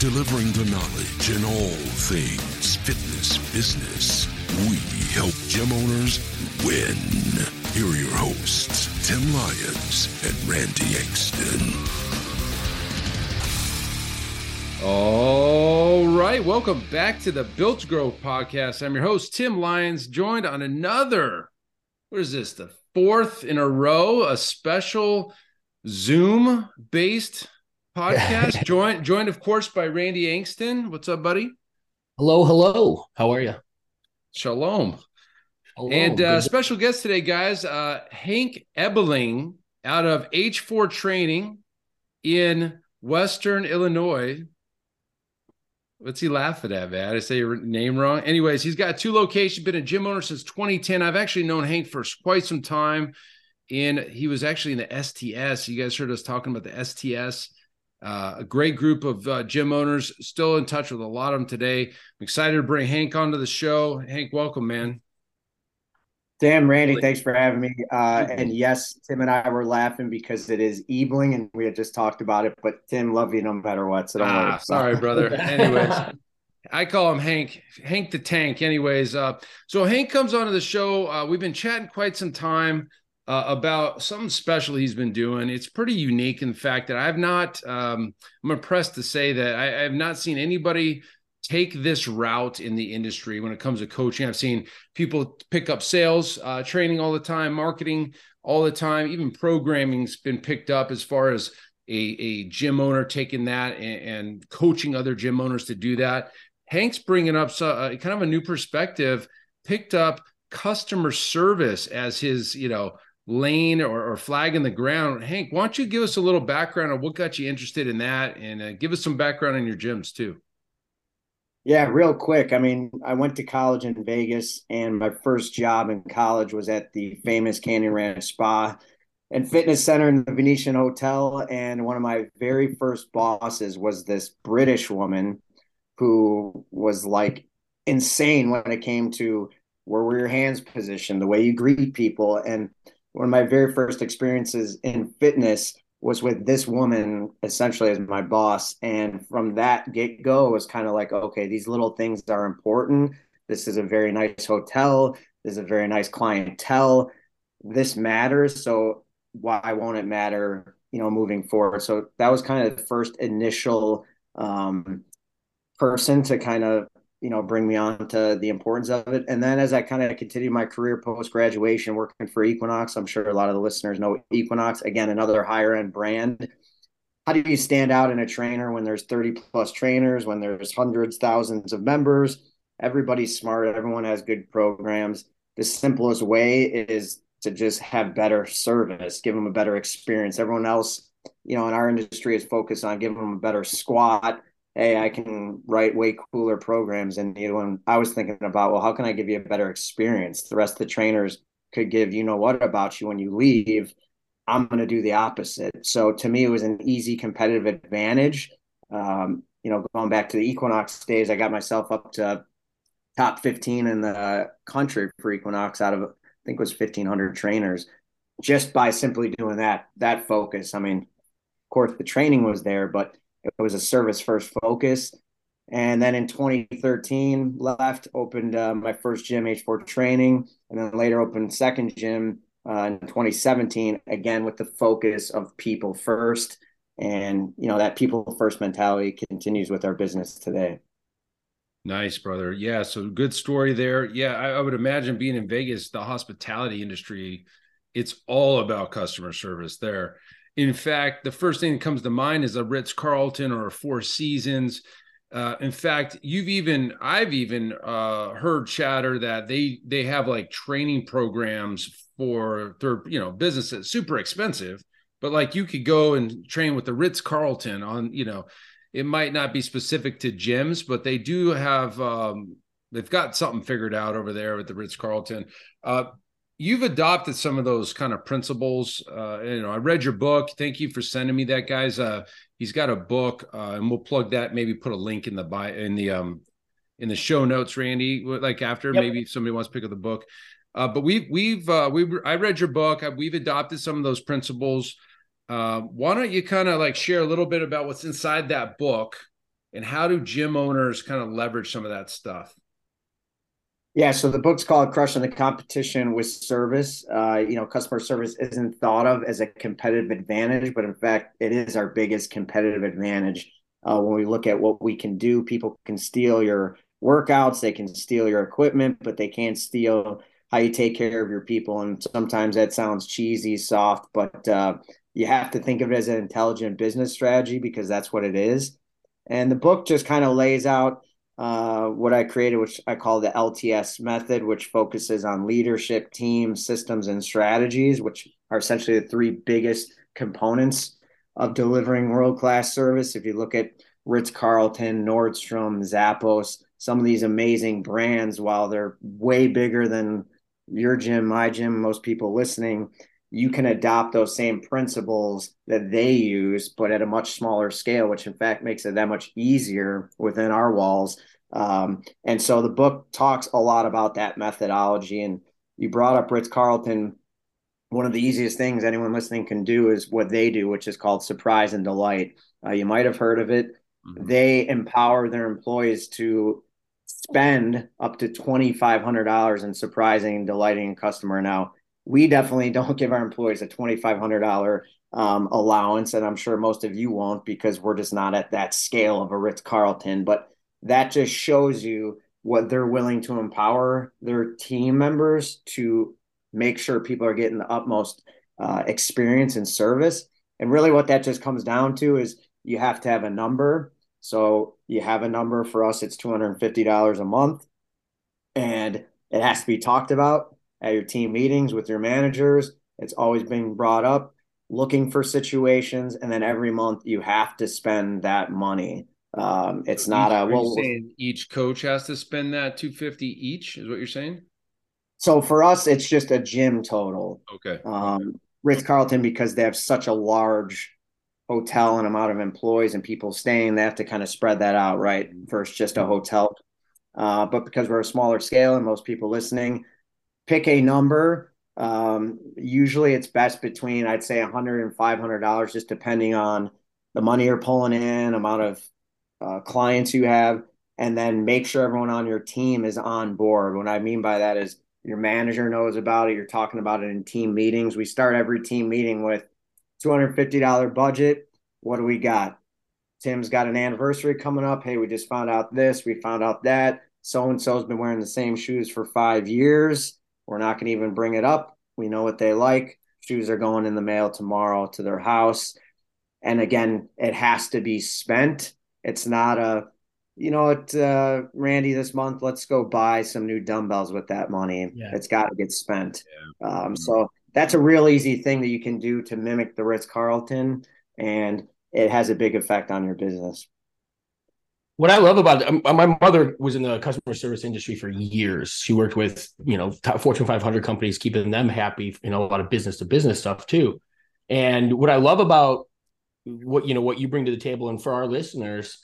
delivering the knowledge in all things fitness business. We help gym owners win. Here are your hosts, Tim Lyons and Randy Engston. All right. Welcome back to the Built Grow podcast. I'm your host, Tim Lyons, joined on another, what is this, the fourth in a row, a special Zoom based podcast. joined, joined, of course, by Randy Engston. What's up, buddy? Hello, hello. How are you? Shalom. Hello. And uh, special guest today, guys, uh, Hank Ebeling out of H4 Training in Western Illinois. What's he laughing at, man? I say your name wrong. Anyways, he's got two locations, been a gym owner since 2010. I've actually known Hank for quite some time and he was actually in the STS. You guys heard us talking about the STS. Uh, a great group of uh, gym owners, still in touch with a lot of them today. I'm excited to bring Hank onto the show. Hank, welcome, man. Damn, Randy, thanks for having me. Uh, and yes, Tim and I were laughing because it is Ebling, and we had just talked about it. But Tim, love you no matter what. So don't ah, worry. Sorry, brother. Anyways, I call him Hank, Hank the Tank. Anyways, uh, so Hank comes onto the show. Uh, we've been chatting quite some time uh, about something special he's been doing. It's pretty unique in the fact that I've not, um, I'm impressed to say that I, I have not seen anybody take this route in the industry when it comes to coaching. I've seen people pick up sales, uh, training all the time, marketing all the time, even programming's been picked up as far as a, a gym owner taking that and, and coaching other gym owners to do that. Hank's bringing up so, uh, kind of a new perspective, picked up customer service as his, you know, lane or, or, flag in the ground. Hank, why don't you give us a little background on what got you interested in that and uh, give us some background on your gyms too? Yeah, real quick. I mean, I went to college in Vegas, and my first job in college was at the famous Canyon Ranch Spa and Fitness Center in the Venetian Hotel. And one of my very first bosses was this British woman who was like insane when it came to where were your hands positioned, the way you greet people. And one of my very first experiences in fitness was with this woman essentially as my boss. And from that get go it was kind of like okay these little things are important. This is a very nice hotel. This is a very nice clientele. This matters so why won't it matter you know moving forward? So that was kind of the first initial um, person to kind of you know bring me on to the importance of it. And then as i kind of continued my career post graduation working for equinox i'm sure a lot of the listeners know equinox again another higher end brand. How do you stand out in a trainer when there's 30 plus trainers when there's hundreds thousands of members? Everybody's smart everyone has good programs. The simplest way is to just have better service give them a better experience. Everyone else you know in our industry is focused on giving them a better squat hey, I can write way cooler programs. And you know, I was thinking about, well, how can I give you a better experience? The rest of the trainers could give you know what about you when you leave. I'm going to do the opposite. So to me, it was an easy competitive advantage. Um, you know, going back to the Equinox days, I got myself up to top 15 in the country for Equinox out of I think it was 1500 trainers just by simply doing that that focus. I mean, of course the training was there, but it was a service first focus. And then in 2013, left, opened uh, my first gym, H4 Training, and then later opened second gym uh, in 2017, again with the focus of people first. And, you know, that people first mentality continues with our business today. Nice, brother. Yeah. So good story there. Yeah. I, I would imagine being in Vegas, the hospitality industry, it's all about customer service there. In fact, the first thing that comes to mind is a Ritz Carlton or a Four Seasons. Uh, in fact, you've even I've even uh, heard chatter that they they have like training programs for their you know businesses, super expensive, but like you could go and train with the Ritz Carlton on you know it might not be specific to gyms, but they do have um, they've got something figured out over there with the Ritz Carlton. Uh, you've adopted some of those kind of principles. Uh, you know, I read your book. Thank you for sending me that, guys. Uh, he's got a book, uh, and we'll plug that. Maybe put a link in the bio in the um in the show notes, Randy. Like after, yep. maybe if somebody wants to pick up the book. Uh, but we've we've uh, we I read your book. We've adopted some of those principles. Uh, why don't you kind of like share a little bit about what's inside that book and how do gym owners kind of leverage some of that stuff? Yeah, so the book's called "Crushing the Competition with Service." Uh, you know, customer service isn't thought of as a competitive advantage, but in fact, it is our biggest competitive advantage. Uh, when we look at what we can do, people can steal your workouts, they can steal your equipment, but they can't steal how you take care of your people. And sometimes that sounds cheesy, soft, but uh, you have to think of it as an intelligent business strategy because that's what it is. And the book just kind of lays out uh, what I created, which I call the LTS method, which focuses on leadership, team, systems, and strategies, which are essentially the three biggest components of delivering world class service. If you look at Ritz Carlton, Nordstrom, Zappos, some of these amazing brands, while they're way bigger than your gym, my gym, most people listening, you can adopt those same principles that they use, but at a much smaller scale, which in fact makes it that much easier within our walls. Um, and so the book talks a lot about that methodology. And you brought up Ritz Carlton. One of the easiest things anyone listening can do is what they do, which is called surprise and delight. Uh, you might have heard of it. Mm-hmm. They empower their employees to spend up to $2,500 in surprising and delighting a customer. Now, we definitely don't give our employees a $2,500 um, allowance, and I'm sure most of you won't because we're just not at that scale of a Ritz Carlton. But that just shows you what they're willing to empower their team members to make sure people are getting the utmost uh, experience and service. And really, what that just comes down to is you have to have a number. So you have a number for us, it's $250 a month, and it has to be talked about at your team meetings with your managers. It's always being brought up, looking for situations, and then every month you have to spend that money. Um, it's not a well. Saying each coach has to spend that two fifty each is what you're saying. So for us, it's just a gym total. Okay. Um, Ritz Carlton because they have such a large hotel and amount of employees and people staying, they have to kind of spread that out, right? Versus just a hotel. Uh, but because we're a smaller scale and most people listening, pick a number. Um, usually it's best between, I'd say, 100 and $500, just depending on the money you're pulling in, amount of uh, clients you have, and then make sure everyone on your team is on board. What I mean by that is your manager knows about it. You're talking about it in team meetings. We start every team meeting with $250 budget. What do we got? Tim's got an anniversary coming up. Hey, we just found out this, we found out that. So and so's been wearing the same shoes for five years. We're not going to even bring it up. We know what they like. Shoes are going in the mail tomorrow to their house. And again, it has to be spent. It's not a, you know what, uh, Randy, this month, let's go buy some new dumbbells with that money. Yeah. It's got to get spent. Yeah. Um, mm-hmm. So that's a real easy thing that you can do to mimic the Ritz Carlton. And it has a big effect on your business what I love about it, um, my mother was in the customer service industry for years. She worked with, you know, Fortune 500 companies, keeping them happy, you know, a lot of business to business stuff too. And what I love about what, you know, what you bring to the table and for our listeners,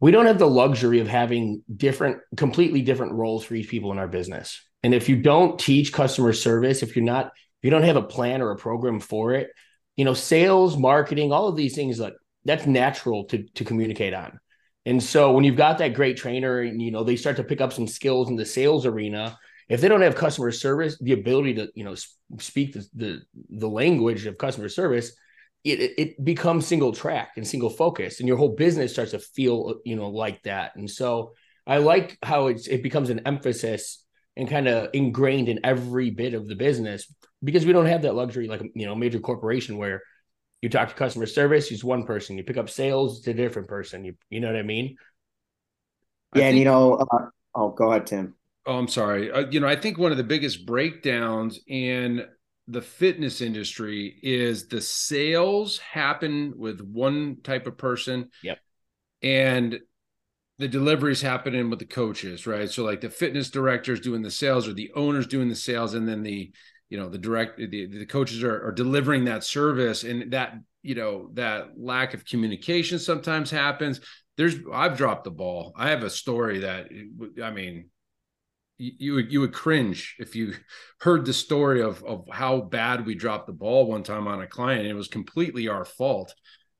we don't have the luxury of having different, completely different roles for each people in our business. And if you don't teach customer service, if you're not, if you don't have a plan or a program for it, you know, sales, marketing, all of these things like that's natural to to communicate on and so when you've got that great trainer and you know they start to pick up some skills in the sales arena, if they don't have customer service, the ability to you know speak the the, the language of customer service, it it becomes single track and single focus, and your whole business starts to feel you know like that. And so I like how it's it becomes an emphasis and kind of ingrained in every bit of the business because we don't have that luxury like you know major corporation where you talk to customer service, it's one person. You pick up sales, it's a different person. You you know what I mean? Yeah, think, and you know, uh, oh, go ahead, Tim. Oh, I'm sorry. Uh, you know, I think one of the biggest breakdowns in the fitness industry is the sales happen with one type of person. Yep. And the deliveries happening with the coaches, right? So like the fitness directors doing the sales or the owners doing the sales, and then the you know the direct the, the coaches are, are delivering that service and that you know that lack of communication sometimes happens. There's i've dropped the ball. I have a story that i mean you would you would cringe if you heard the story of of how bad we dropped the ball one time on a client it was completely our fault.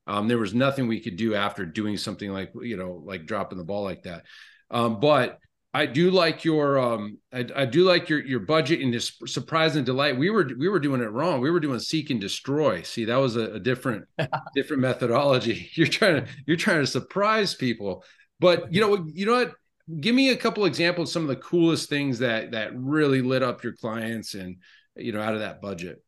Um, there was nothing we could do after doing something like you know like dropping the ball like that. Um, but I do like your um I, I, do like your your budget and this surprise and delight. We were we were doing it wrong. We were doing seek and destroy. See, that was a, a different different methodology. You're trying to you're trying to surprise people. But you know you know what? Give me a couple examples some of the coolest things that that really lit up your clients and you know out of that budget.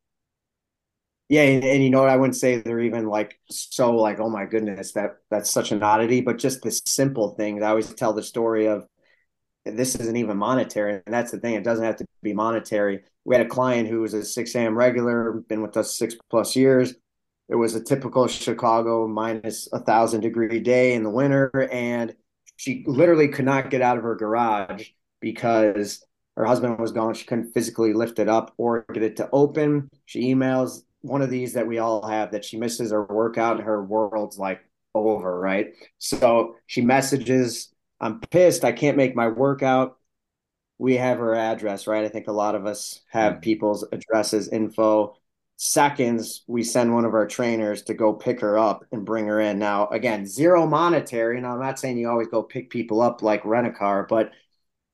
Yeah, and, and, you know what? I wouldn't say they're even like so like, oh my goodness, that that's such an oddity, but just the simple things. I always tell the story of this isn't even monetary. And that's the thing. It doesn't have to be monetary. We had a client who was a 6 a.m. regular, been with us six plus years. It was a typical Chicago minus a thousand degree day in the winter. And she literally could not get out of her garage because her husband was gone. She couldn't physically lift it up or get it to open. She emails one of these that we all have that she misses her workout and her world's like over, right? So she messages I'm pissed. I can't make my workout. We have her address, right? I think a lot of us have mm-hmm. people's addresses, info. Seconds, we send one of our trainers to go pick her up and bring her in. Now, again, zero monetary. Now, I'm not saying you always go pick people up like rent a car, but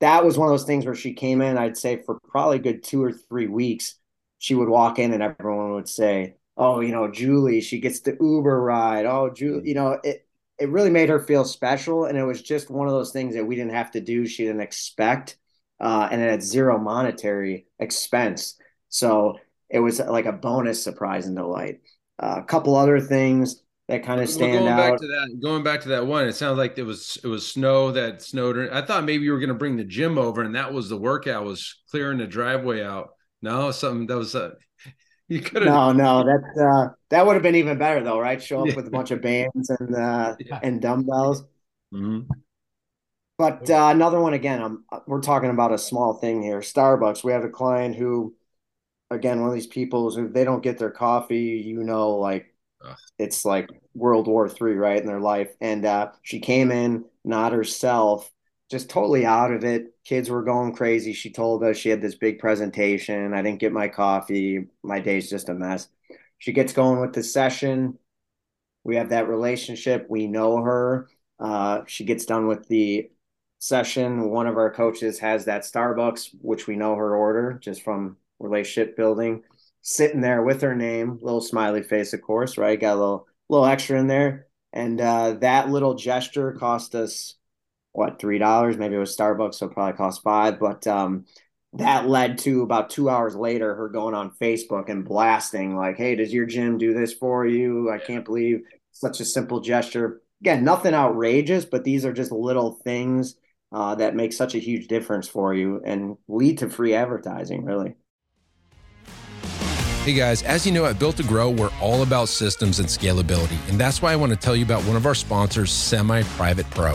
that was one of those things where she came in, I'd say for probably good two or three weeks, she would walk in and everyone would say, Oh, you know, Julie, she gets the Uber ride. Oh, Julie, you know, it, it really made her feel special. And it was just one of those things that we didn't have to do. She didn't expect. Uh, and it had zero monetary expense. So it was like a bonus surprise and delight. Uh, a couple other things that kind of stand well, going out. Back to that, going back to that one, it sounds like it was it was snow that snowed. I thought maybe you were going to bring the gym over, and that was the workout was clearing the driveway out. No, something that was uh, you could No, no, that uh, that would have been even better though, right? Show up yeah. with a bunch of bands and uh, yeah. and dumbbells. Mm-hmm. But uh, another one again. I'm, we're talking about a small thing here. Starbucks. We have a client who, again, one of these people who they don't get their coffee, you know, like Ugh. it's like World War Three, right, in their life. And uh, she came in, not herself, just totally out of it. Kids were going crazy. She told us she had this big presentation. I didn't get my coffee. My day's just a mess. She gets going with the session. We have that relationship. We know her. Uh, she gets done with the session. One of our coaches has that Starbucks, which we know her order just from relationship building, sitting there with her name, little smiley face, of course, right? Got a little little extra in there. And uh, that little gesture cost us what three dollars maybe it was starbucks so it probably cost five but um, that led to about two hours later her going on facebook and blasting like hey does your gym do this for you i can't believe such a simple gesture again nothing outrageous but these are just little things uh, that make such a huge difference for you and lead to free advertising really Hey guys, as you know at Built to Grow, we're all about systems and scalability. And that's why I want to tell you about one of our sponsors, Semi Private Pro.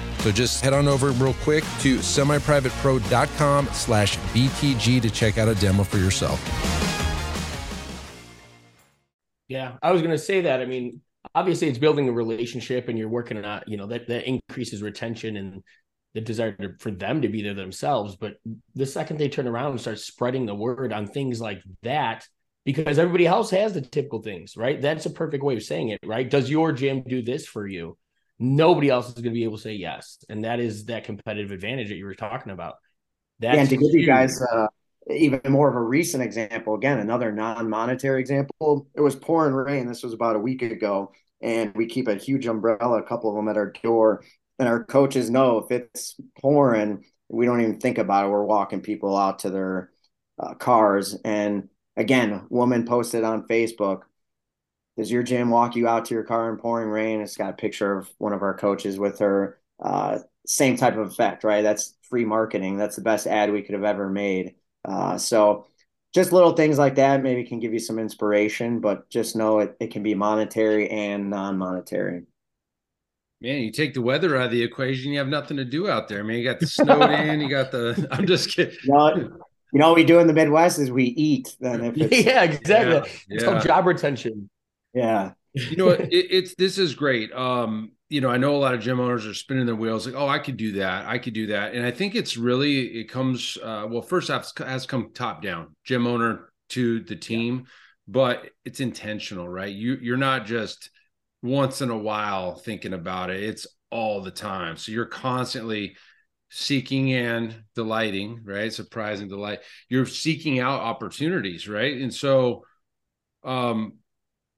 So just head on over real quick to semiprivatepro.com slash BTG to check out a demo for yourself. Yeah, I was going to say that. I mean, obviously it's building a relationship and you're working on, you know, that, that increases retention and the desire to, for them to be there themselves. But the second they turn around and start spreading the word on things like that, because everybody else has the typical things, right? That's a perfect way of saying it, right? Does your gym do this for you? Nobody else is going to be able to say yes, and that is that competitive advantage that you were talking about. That's yeah, and to give you guys uh, even more of a recent example, again, another non-monetary example. It was pouring rain. This was about a week ago, and we keep a huge umbrella, a couple of them at our door, and our coaches know if it's pouring, we don't even think about it. We're walking people out to their uh, cars, and again, woman posted on Facebook, does your gym walk you out to your car in pouring rain? It's got a picture of one of our coaches with her. Uh, same type of effect, right? That's free marketing. That's the best ad we could have ever made. Uh, so just little things like that maybe can give you some inspiration, but just know it, it can be monetary and non-monetary. Man, you take the weather out of the equation, you have nothing to do out there. I mean, you got the snow in, you got the. I'm just kidding. You you know what we do in the Midwest is we eat. Then if it's, yeah, exactly. Yeah, it's yeah. called job retention. Yeah. You know, it, it's this is great. Um, you know, I know a lot of gym owners are spinning their wheels like, oh, I could do that. I could do that. And I think it's really, it comes, uh, well, first off, has come top down, gym owner to the team, yeah. but it's intentional, right? You, you're not just once in a while thinking about it. It's all the time. So you're constantly seeking and delighting, right? Surprising delight. You're seeking out opportunities, right? And so, um,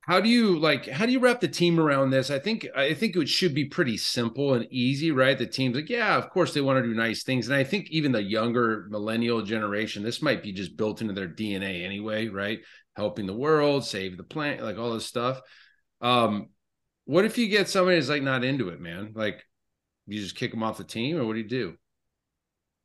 how do you like how do you wrap the team around this? I think i think it should be pretty simple and easy right? The team's like yeah of course they want to do nice things. And i think even the younger millennial generation this might be just built into their dna anyway right? Helping the world save the planet like all this stuff. Um what if you get somebody that's like not into it man? Like you just kick them off the team or what do you do?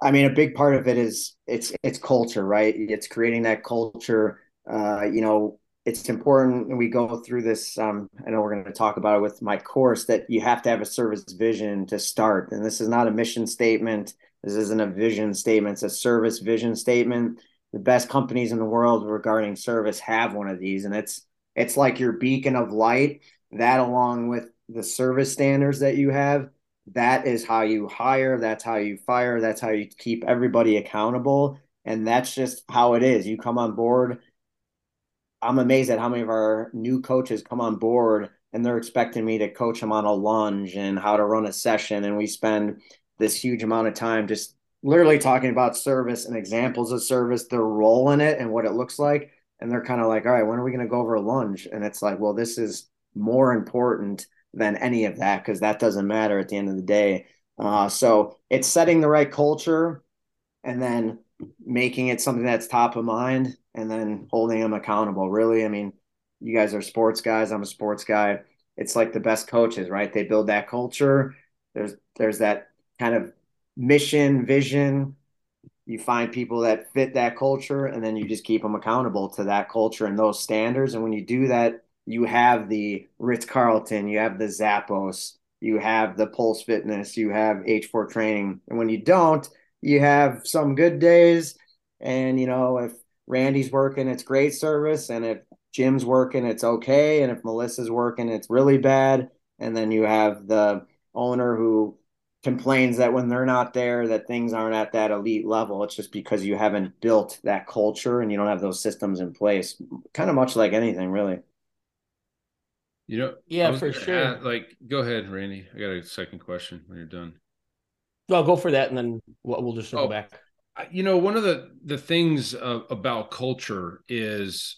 I mean a big part of it is it's it's culture right? It's creating that culture uh you know it's important we go through this um, i know we're going to talk about it with my course that you have to have a service vision to start. And this is not a mission statement. This isn't a vision statement. It's a service vision statement. The best companies in the world regarding service have one of these and it's it's like your beacon of light. That along with the service standards that you have that is how you hire that's how you fire that's how you keep everybody accountable and that's just how it is. You come on board I'm amazed at how many of our new coaches come on board and they're expecting me to coach them on a lunge and how to run a session. And we spend this huge amount of time just literally talking about service and examples of service, their role in it and what it looks like. And they're kind of like, all right, when are we going to go over a lunge? And it's like, well, this is more important than any of that because that doesn't matter at the end of the day. Uh, so it's setting the right culture and then making it something that's top of mind and then holding them accountable. Really, I mean, you guys are sports guys. I'm a sports guy. It's like the best coaches, right? They build that culture. There's there's that kind of mission, vision. You find people that fit that culture, and then you just keep them accountable to that culture and those standards. And when you do that, you have the Ritz Carlton, you have the Zappos, you have the Pulse Fitness, you have H4 Training. And when you don't, you have some good days. And, you know, if Randy's working, it's great service. And if Jim's working, it's okay. And if Melissa's working, it's really bad. And then you have the owner who complains that when they're not there, that things aren't at that elite level. It's just because you haven't built that culture and you don't have those systems in place. Kind of much like anything, really. You know, yeah, for sure. Add, like, go ahead, Randy. I got a second question when you're done. Well, go for that, and then we'll, we'll just circle oh, back. You know one of the the things uh, about culture is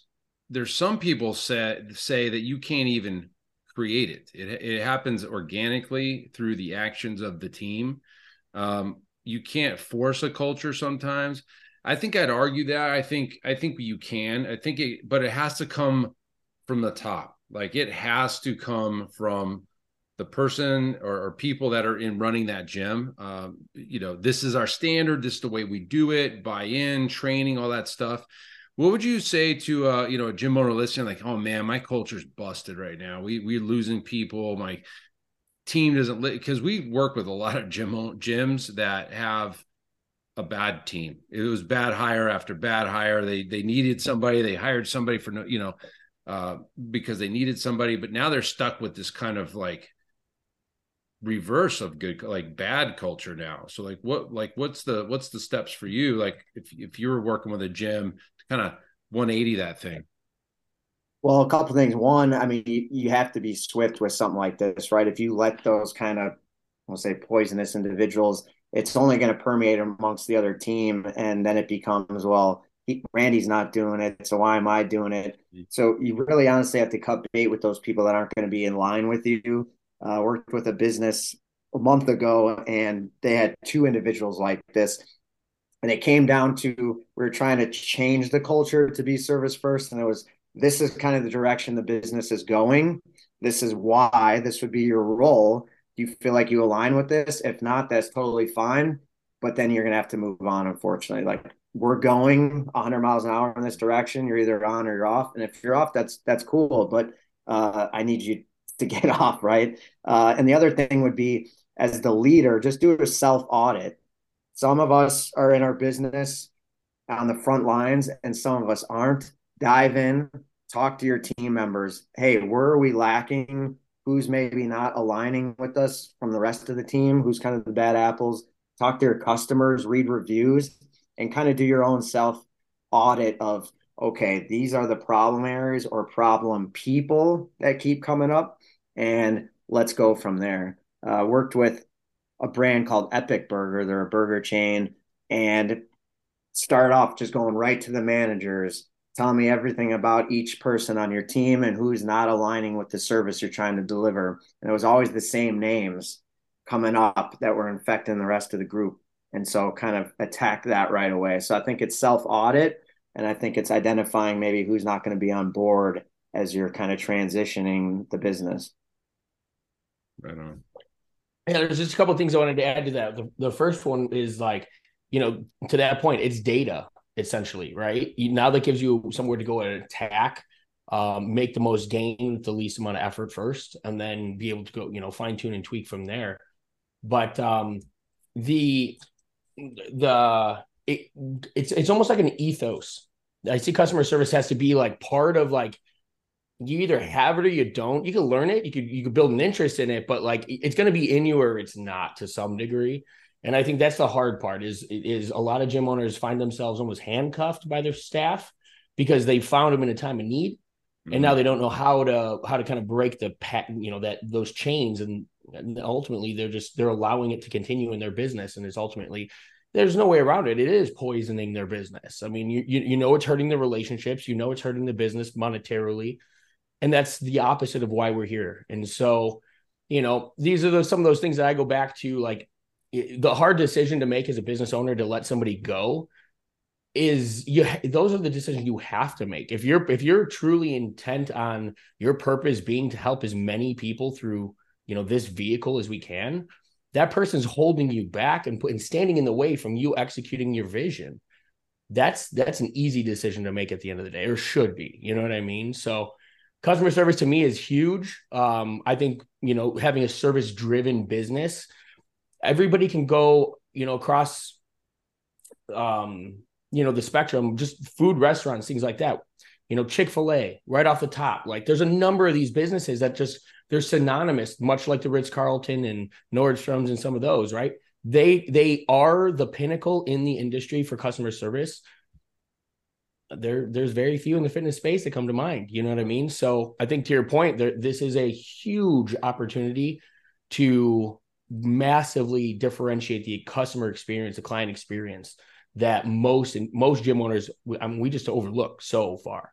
there's some people say say that you can't even create it. It, it happens organically through the actions of the team. Um, you can't force a culture sometimes. I think i'd argue that. I think i think you can. I think it but it has to come from the top. Like it has to come from the person or, or, people that are in running that gym um, you know this is our standard this is the way we do it buy in training all that stuff. What would you say to uh, you know a gym owner listening like oh man my culture's busted right now. We we're losing people. My team doesn't because we work with a lot of gym gyms that have a bad team. It was bad hire after bad hire. They they needed somebody. They hired somebody for no you know uh, because they needed somebody but now they're stuck with this kind of like reverse of good like bad culture now. So like what like what's the what's the steps for you? Like if if you were working with a gym to kind of 180 that thing. Well a couple things. One i mean you, you have to be swift with something like this right? If you let those kind of i'll say poisonous individuals it's only going to permeate amongst the other team and then it becomes well he, randy's not doing it so why am i doing it? Mm-hmm. so you really honestly have to cut bait with those people that aren't going to be in line with you uh, worked with a business a month ago and they had two individuals like this. And it came down to we were trying to change the culture to be service first and it was this is kind of the direction the business is going. This is why this would be your role. Do you feel like you align with this? If not that's totally fine but then you're going to have to move on unfortunately. Like we're going 100 miles an hour in this direction. You're either on or you're off. And if you're off that's that's cool but uh, i need you to get off, right? Uh, and the other thing would be as the leader, just do a self audit. Some of us are in our business on the front lines, and some of us aren't. Dive in, talk to your team members. Hey, where are we lacking? Who's maybe not aligning with us from the rest of the team? Who's kind of the bad apples? Talk to your customers, read reviews, and kind of do your own self audit of okay, these are the problem areas or problem people that keep coming up and let's go from there. Uh, worked with a brand called Epic Burger. They're a burger chain, and start off just going right to the managers, telling me everything about each person on your team and who's not aligning with the service you're trying to deliver. And it was always the same names coming up that were infecting the rest of the group. And so kind of attack that right away. So I think it's self audit and I think it's identifying maybe who's not going to be on board as you're kind of transitioning the business. Right on. Yeah, there's just a couple things I wanted to add to that. The, the first one is like, you know, to that point, it's data essentially, right? Now that gives you somewhere to go and attack, um, make the most gain, with the least amount of effort first, and then be able to go, you know, fine tune and tweak from there. But um, the the it, it's it's almost like an ethos. I see customer service has to be like part of like you either have it or you don't. You can learn it. You could you could build an interest in it, but like it's going to be in you or it's not to some degree. And I think that's the hard part. Is is a lot of gym owners find themselves almost handcuffed by their staff because they found them in a time of need, mm-hmm. and now they don't know how to how to kind of break the pattern, you know, that those chains, and, and ultimately they're just they're allowing it to continue in their business, and it's ultimately there's no way around it. It is poisoning their business. I mean, you, you you know it's hurting the relationships, you know it's hurting the business monetarily, and that's the opposite of why we're here and so you know these are the, some of those things that i go back to like the hard decision to make as a business owner to let somebody go is you those are the decisions you have to make if you're if you're truly intent on your purpose being to help as many people through you know this vehicle as we can that person's holding you back and putting standing in the way from you executing your vision that's that's an easy decision to make at the end of the day or should be you know what i mean so customer service to me is huge. Um, I think you know having a service driven business, everybody can go you know across, um, you know the spectrum, just food restaurants, things like that. You know Chick Fil A right off the top. Like there's a number of these businesses that just they're synonymous, much like the Ritz Carlton and Nordstrom's and some of those. Right? They they are the pinnacle in the industry for customer service there there's very few in the fitness space that come to mind you know what i mean so i think to your point there this is a huge opportunity to massively differentiate the customer experience the client experience that most most gym owners I mean, we just overlook so far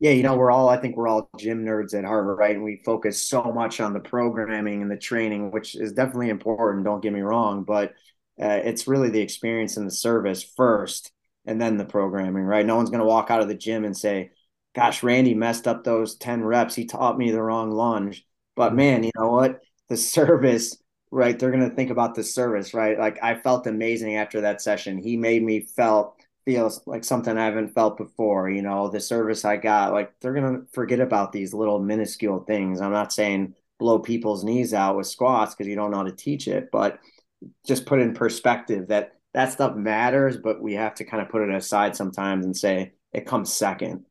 yeah you know we're all i think we're all gym nerds at heart right and we focus so much on the programming and the training which is definitely important don't get me wrong but uh, it's really the experience and the service first and then the programming, right? No one's going to walk out of the gym and say, gosh, Randy messed up those 10 reps. He taught me the wrong lunge. But man, you know what? The service, right? They're going to think about the service, right? Like I felt amazing after that session. He made me felt feel like something I haven't felt before, you know, the service I got, like they're to forget about these little minuscule things. I'm not saying blow people's knees out with squats because you don't know how to teach it, but just put in perspective that that stuff matters, but we have to kind of put it aside sometimes and say it comes second.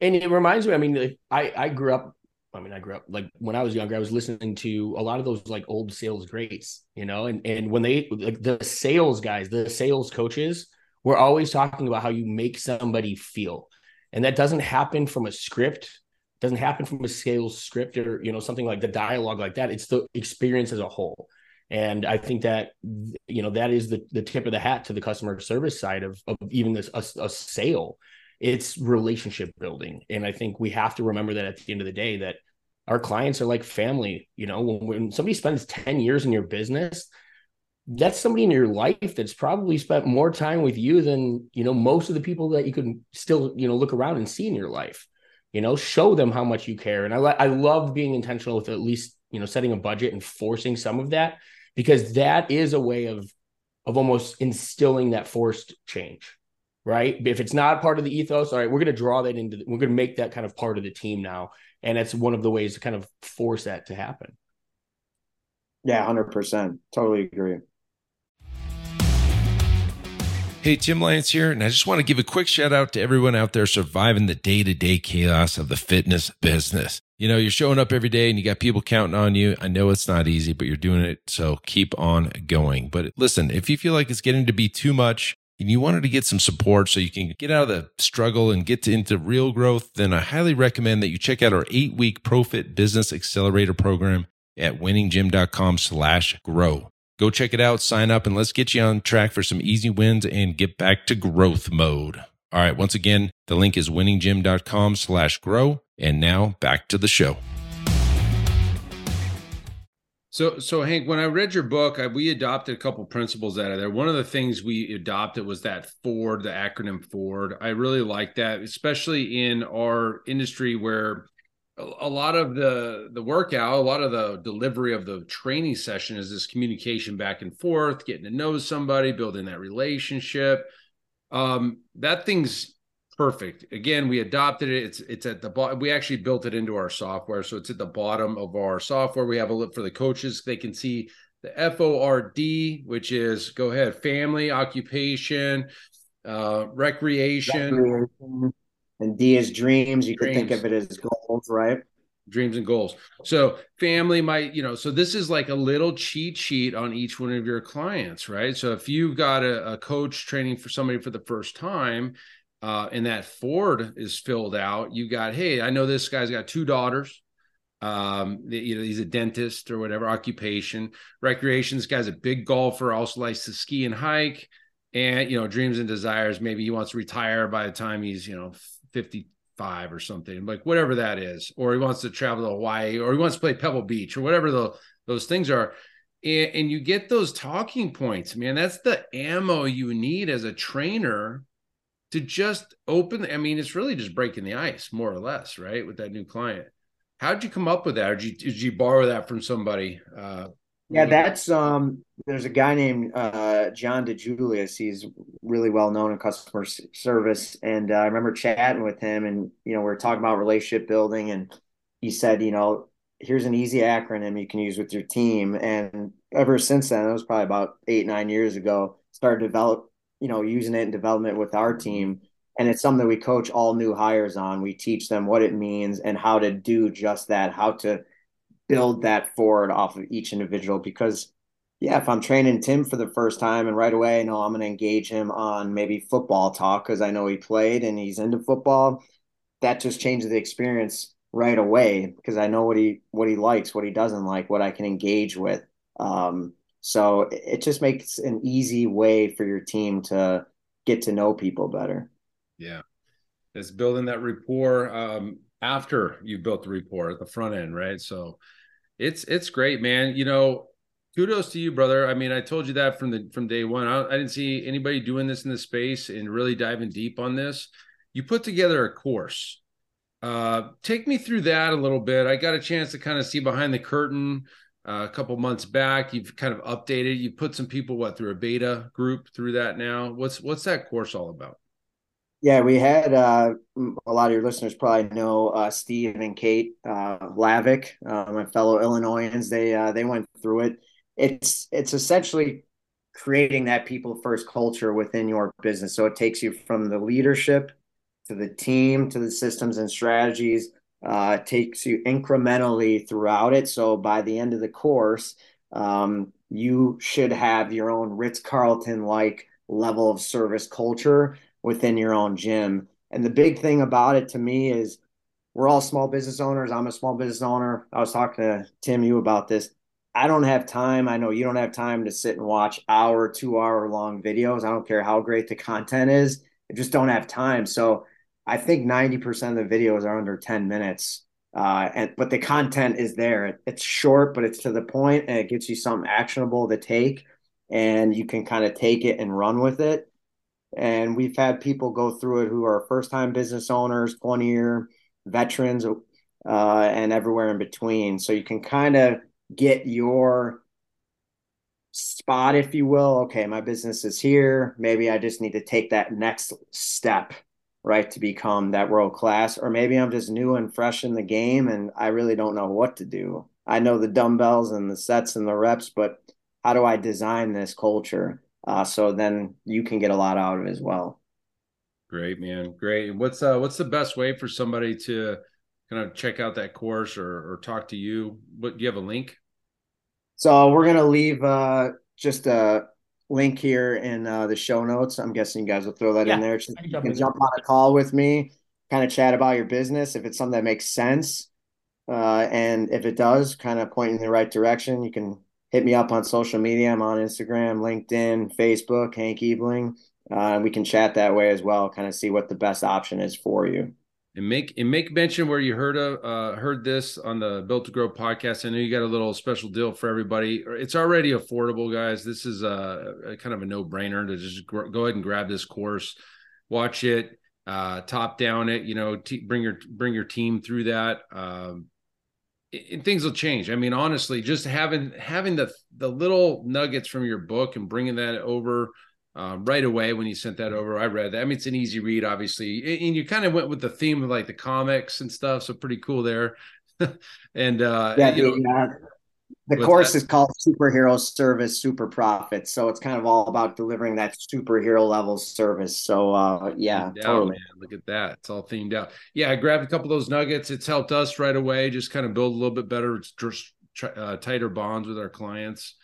And it reminds me, I mean, I, I grew up I mean, I grew up like when I was younger, I was listening to a lot of those like old sales greats, you know, and and when they like the sales guys, the sales coaches, were always talking about how you make somebody feel, and that doesn't happen from a script, doesn't happen from a sales script or you know something like the dialogue like that. It's the experience as a whole, and I think that you know that is the the tip of the hat to the customer service side of of even this a, a sale. It's relationship building. And i think we have to remember that at the end of the day that our clients are like family. You know when, when somebody spends 10 years in your business that's somebody in your life that's probably spent more time with you than you know most of the people that you can still you know look around and see in your life you know show them how much you care and i i love being intentional with at least you know setting a budget and forcing some of that because that is a way of of almost instilling that forced change right? If it's not part of the ethos, all right, we're going to draw that into, we're going to make that kind of part of the team now. And it's one of the ways to kind of force that to happen. Yeah, 100%. Totally agree. Hey, Tim Lyons here, and I just want to give a quick shout out to everyone out there surviving the day to day chaos of the fitness business. You know, you're showing up every day and you got people counting on you. I know it's not easy, but you're doing it. So keep on going. But listen, if you feel like it's getting to be too much, and you wanted to get some support so you can get out of the struggle and get to, into real growth, then I highly recommend that you check out our eight week ProFit Business Accelerator program at winninggym.com slash grow. Go check it out, sign up, and let's get you on track for some easy wins and get back to growth mode. All right, once again, the link is winninggym.com slash grow. And now back to the show. So, so Hank, when I read your book, I, we adopted a couple principles out of there. One of the things we adopted was that Ford, the acronym Ford. I really like that, especially in our industry where a, lot of the the workout, a lot of the delivery of the training session is this communication back and forth, getting to know somebody, building that relationship. Um, that thing's perfect. Again, we adopted it. It's it's at the bottom. We actually built it into our software, so it's at the bottom of our software. We have a look for the coaches; they can see the F O R D, which is go ahead, family, occupation, uh, recreation. recreation. And D is dreams. You dreams. can think of it as goals, right? Dreams and goals. So family might, you know, so this is like a little cheat sheet on each one of your clients, right? So if you've got a, a coach training for somebody for the first time uh, and that Ford is filled out, you got, hey, I know this guy's got two daughters. Um, you know, he's a dentist or whatever occupation. Recreation, this guy's a big golfer, also likes to ski and hike. And, you know, dreams and desires, maybe he wants to retire by the time he's, you know, 55 or something, like whatever that is. Or he wants to travel to Hawaii or he wants to play Pebble Beach or whatever the, those things are. And, and you get those talking points, man. That's the ammo you need as a trainer to just open i mean it's really just breaking the ice more or less right with that new client how'd you come up with that or did you, did you borrow that from somebody uh, yeah that's um there's a guy named uh John DiJulius. He's really well known in customer service. And uh, i remember chatting with him and you know we are talking about relationship building. And he said you know here's an easy acronym you can use with your team. And ever since then it was probably about eight nine years ago started develop you know, using it in development with our team. And it's something that we coach all new hires on. We teach them what it means and how to do just that, how to build that Ford off of each individual. Because, yeah, if I'm training Tim for the first time and right away I know I'm going to engage him on maybe football talk because I know he played and he's into football, that just changes the experience right away because I know what he what he likes, what he doesn't like, what I can engage with. Um, so it just makes an easy way for your team to get to know people better. Yeah. It's building that rapport um, after you built the rapport at the front end, right? So it's it's great, man. You know, kudos to you, brother. I mean, I told you that from the from day one. I, I didn't see anybody doing this in the space and really diving deep on this. You put together a course. Uh, take me through that a little bit. I got a chance to kind of see behind the curtain uh, a couple months back. You've kind of updated. You put some people what through a beta group through that now. What's what's that course all about? Yeah, we had uh, a lot of your listeners probably know uh, Steve and Kate uh, Lavick, uh, my fellow Illinoisans. They uh, they went through it. It's it's essentially creating that people first culture within your business. So it takes you from the leadership to the team to the systems and strategies uh, takes you incrementally throughout it. So by the end of the course, um, you should have your own Ritz Carlton like level of service culture within your own gym. And the big thing about it to me is we're all small business owners. I'm a small business owner. I was talking to Tim you about this. I don't have time. I know you don't have time to sit and watch hour, two hour long videos. I don't care how great the content is. I just don't have time. So I think 90% of the videos are under 10 minutes. Uh, and but the content is there. It's short, but it's to the point and it gives you something actionable to take and you can kind of take it and run with it. And we've had people go through it who are first time business owners, 20 year veterans, uh, and everywhere in between. So you can kind of get your spot, if you will. Okay, my business is here. Maybe I just need to take that next step, right, to become that world class. Or maybe I'm just new and fresh in the game and I really don't know what to do. I know the dumbbells and the sets and the reps, but how do I design this culture? Uh, so then you can get a lot out of it as well. Great, man. Great. What's uh what's the best way for somebody to kind of check out that course or or talk to you? What do you have a link? So we're gonna leave uh just a link here in uh, the show notes. I'm guessing you guys will throw that yeah, in there. Just, you can jump on a call with me, kind of chat about your business if it's something that makes sense. Uh, and if it does, kind of point in the right direction, you can hit me up on social media. I'm on Instagram, LinkedIn, Facebook, Hank Ebeling. Uh, we can chat that way as well, kind of see what the best option is for you. And make and make mention where you heard of uh, heard this on the Built to Grow podcast. I know you got a little special deal for everybody. It's already affordable, guys. This is a, a kind of a no brainer to just gr- go ahead and grab this course, watch it, uh, top down it. You know, t- bring your bring your team through that. Um, and things will change. I mean, honestly, just having having the the little nuggets from your book and bringing that over uh, right away when you sent that over, I read that. I mean, it's an easy read, obviously, and you kind of went with the theme of like the comics and stuff, so pretty cool there. and uh, yeah, you know, the course that? is called Superhero Service Super Profit. So it's kind of all about delivering that superhero level service. So uh yeah, totally. Man. Look at that. It's all themed out. Yeah, I grabbed a couple of those nuggets. It's helped us right away, just kind of build a little bit better, uh, tighter bonds with our clients.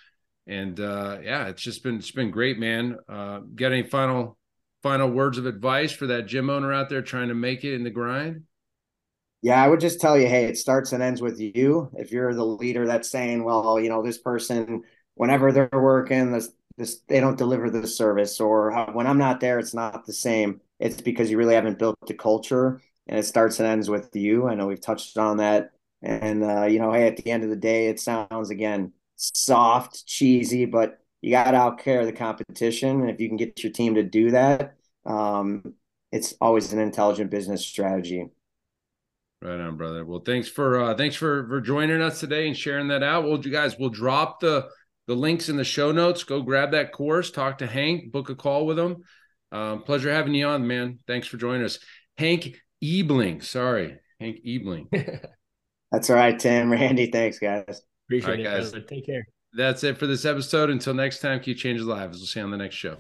And uh yeah, it's just been it's been great, man. Uh got any final final words of advice for that gym owner out there trying to make it in the grind? Yeah, I would just tell you, hey, it starts and ends with you. If you're the leader that's saying, well, you know, this person, whenever they're working, this, this they don't deliver the service, or when I'm not there, it's not the same. It's because you really haven't built the culture, and it starts and ends with you. I know we've touched on that, and uh, you know, hey, at the end of the day, it sounds again soft, cheesy, but you got to outcare the competition, and if you can get your team to do that, um, it's always an intelligent business strategy. Right on, brother. Well, thanks for uh thanks for for joining us today and sharing that out. Well, you guys, we'll drop the the links in the show notes. Go grab that course, talk to Hank, book a call with him. Um, pleasure having you on, man. Thanks for joining us. Hank Ebling. Sorry, Hank Ebeling. That's all right, Tim. Randy, thanks, guys. Appreciate right, it, guys. Take care. That's it for this episode. Until next time, keep changing lives. We'll see you on the next show.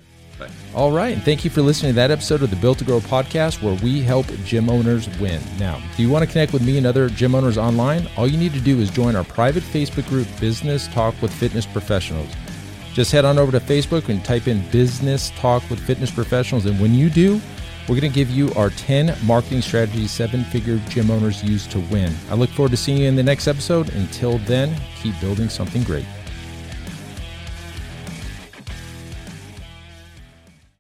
All right. And thank you for listening to that episode of the Built to Grow podcast where we help gym owners win. Now, do you want to connect with me and other gym owners online? All you need to do is join our private Facebook group, Business Talk with Fitness Professionals. Just head on over to Facebook and type in Business Talk with Fitness Professionals. And when you do, we're going to give you our 10 marketing strategies seven figure gym owners use to win. I look forward to seeing you in the next episode. Until then, keep building something great.